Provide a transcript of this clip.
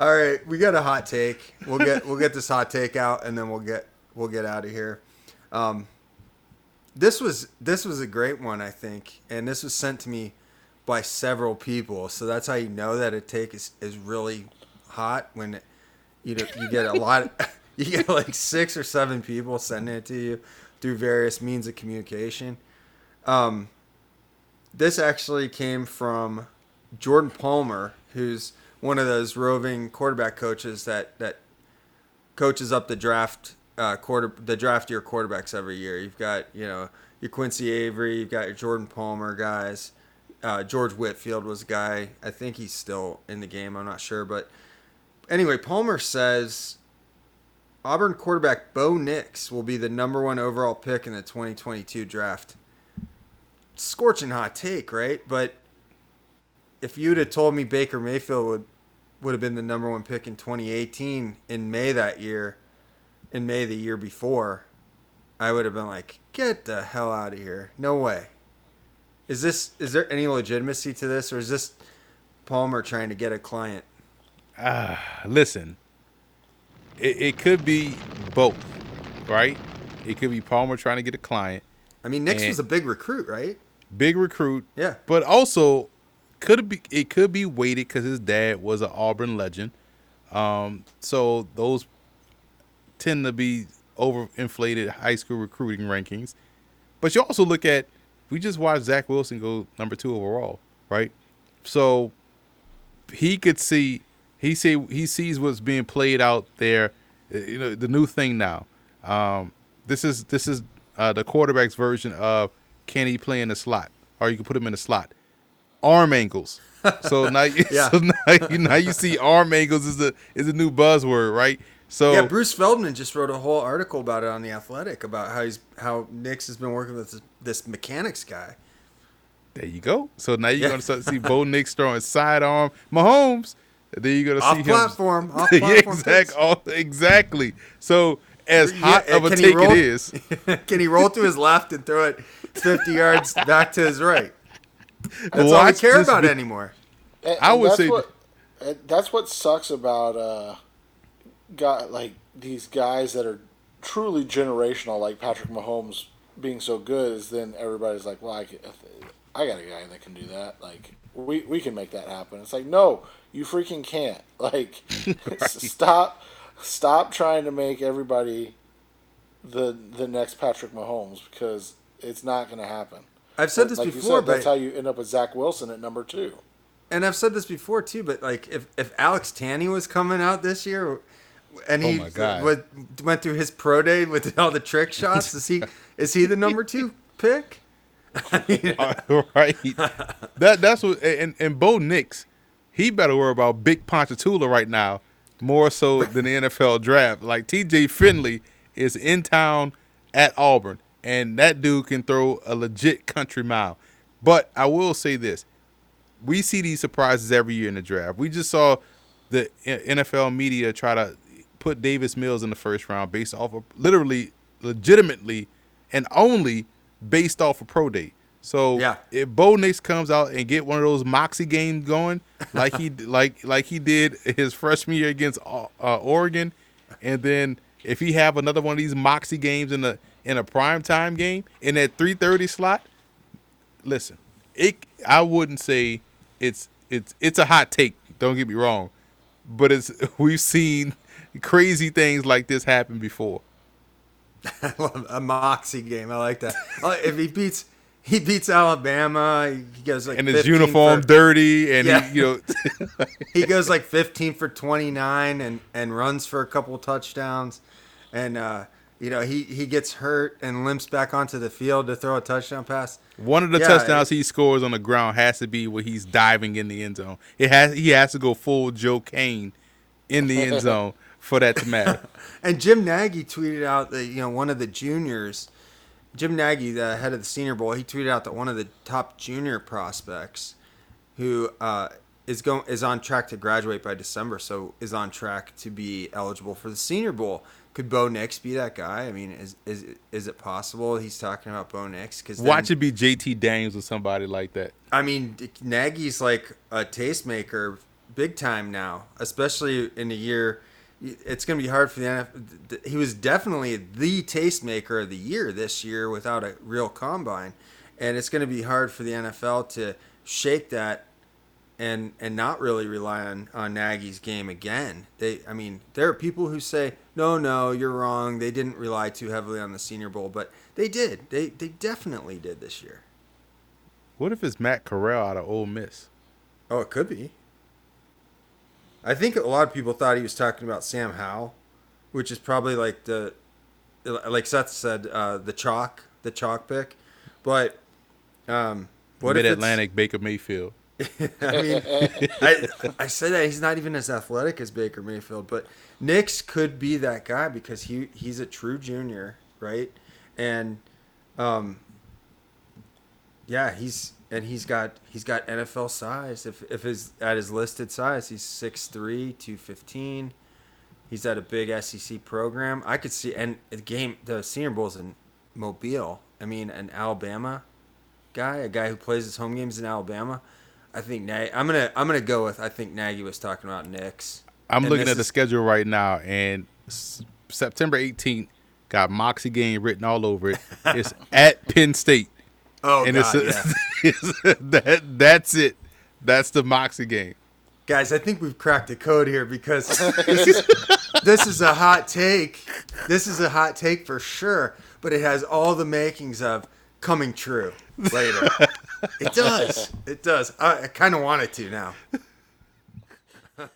All right, we got a hot take. We'll get we'll get this hot take out, and then we'll get we'll get out of here. Um, this was this was a great one, I think, and this was sent to me by several people. So that's how you know that a take is, is really hot when you know, you get a lot. Of, you get like six or seven people sending it to you through various means of communication. Um, this actually came from Jordan Palmer, who's one of those roving quarterback coaches that that coaches up the draft uh, quarter the draft year quarterbacks every year. You've got you know your Quincy Avery, you've got your Jordan Palmer guys. Uh, George Whitfield was a guy. I think he's still in the game. I'm not sure, but anyway, Palmer says Auburn quarterback Bo Nix will be the number one overall pick in the 2022 draft. Scorching hot take, right? But if you'd have told me Baker Mayfield would would have been the number one pick in 2018 in May that year, in May the year before, I would have been like, "Get the hell out of here! No way." Is this is there any legitimacy to this, or is this Palmer trying to get a client? Ah, uh, listen, it, it could be both, right? It could be Palmer trying to get a client. I mean, Nix was a big recruit, right? Big recruit, yeah. But also, could be it could be weighted because his dad was an Auburn legend. Um, so those tend to be overinflated high school recruiting rankings. But you also look at we just watched Zach Wilson go number two overall, right? So he could see he see he sees what's being played out there. Uh, you know the new thing now. Um, this is this is uh, the quarterback's version of can he play in the slot, or you can put him in the slot. Arm angles. So now, you, yeah. so now, you, now you see arm angles is a is a new buzzword, right? So yeah, Bruce Feldman just wrote a whole article about it on the Athletic about how he's how Nix has been working with this, this mechanics guy. There you go. So now you're yeah. gonna start to see Bo Nix throwing sidearm Mahomes. Then you're gonna off see platform, him. Off platform. yeah, exactly. exactly. So as hot yeah, of a take roll, it is, can he roll to his left and throw it 50 yards back to his right? That's Watch all we care about be, anymore. And, I would say what, that's what sucks about uh, got like these guys that are truly generational, like Patrick Mahomes being so good, is then everybody's like, well, I, can, I got a guy that can do that. Like we we can make that happen. It's like no, you freaking can't. Like right. stop stop trying to make everybody the the next Patrick Mahomes because it's not going to happen. I've said this like before, said, that's how you end up with Zach Wilson at number two. And I've said this before too, but like if if Alex Tanney was coming out this year, and he oh went through his pro day with all the trick shots. Is he is he the number two pick? right. That that's what and and Bo Nix, he better worry about Big Ponchatoula right now more so than the NFL draft. Like T.J. Finley is in town at Auburn, and that dude can throw a legit country mile. But I will say this: we see these surprises every year in the draft. We just saw the NFL media try to put Davis Mills in the first round based off of literally, legitimately, and only based off of pro day. So yeah. if Bo Nix comes out and get one of those moxie games going, like he like like he did his freshman year against uh, uh, Oregon, and then if he have another one of these moxie games in the in a prime time game in that three thirty slot, listen, it I wouldn't say it's it's it's a hot take. Don't get me wrong, but it's we've seen crazy things like this happen before. a moxie game. I like that. if he beats he beats Alabama, he goes like and his uniform for, dirty, and yeah. he, you know he goes like 15 for 29 and and runs for a couple touchdowns, and uh, you know he he gets hurt and limps back onto the field to throw a touchdown pass. One of the yeah, touchdowns it, he scores on the ground has to be where he's diving in the end zone. It has he has to go full Joe Kane in the end zone for that to matter. and Jim Nagy tweeted out that you know one of the juniors, Jim Nagy, the head of the Senior Bowl, he tweeted out that one of the top junior prospects, who uh, is going is on track to graduate by December, so is on track to be eligible for the Senior Bowl. Could Bo Nix be that guy? I mean, is is is it possible he's talking about Bo Nix? Because watch it be JT Daniels or somebody like that. I mean, Nagy's like a tastemaker big time now, especially in a year. It's going to be hard for the NFL. He was definitely the tastemaker of the year this year without a real combine, and it's going to be hard for the NFL to shake that and and not really rely on on Nagy's game again. They, I mean, there are people who say, no, no, you're wrong. They didn't rely too heavily on the Senior Bowl, but they did. They they definitely did this year. What if it's Matt Corral out of Ole Miss? Oh, it could be. I think a lot of people thought he was talking about Sam Howell, which is probably like the, like Seth said, uh, the chalk, the chalk pick. But um, what if Mid Atlantic Baker Mayfield. I mean, I, I say that he's not even as athletic as Baker Mayfield, but Nix could be that guy because he he's a true junior, right? And, um, yeah, he's and he's got he's got NFL size. If if his at his listed size, he's 6'3", 215. He's at a big SEC program. I could see and the game the Senior Bowl's in Mobile. I mean, an Alabama guy, a guy who plays his home games in Alabama. I think Nagy. I'm gonna I'm gonna go with I think Nagy was talking about Nix. I'm and looking at the schedule right now, and September 18th got Moxie game written all over it. It's at Penn State. Oh, and God, it's, a, yeah. it's that that's it. That's the Moxie game. Guys, I think we've cracked the code here because this is, this is a hot take. This is a hot take for sure, but it has all the makings of coming true later. it does. It does. I, I kind of want it to now.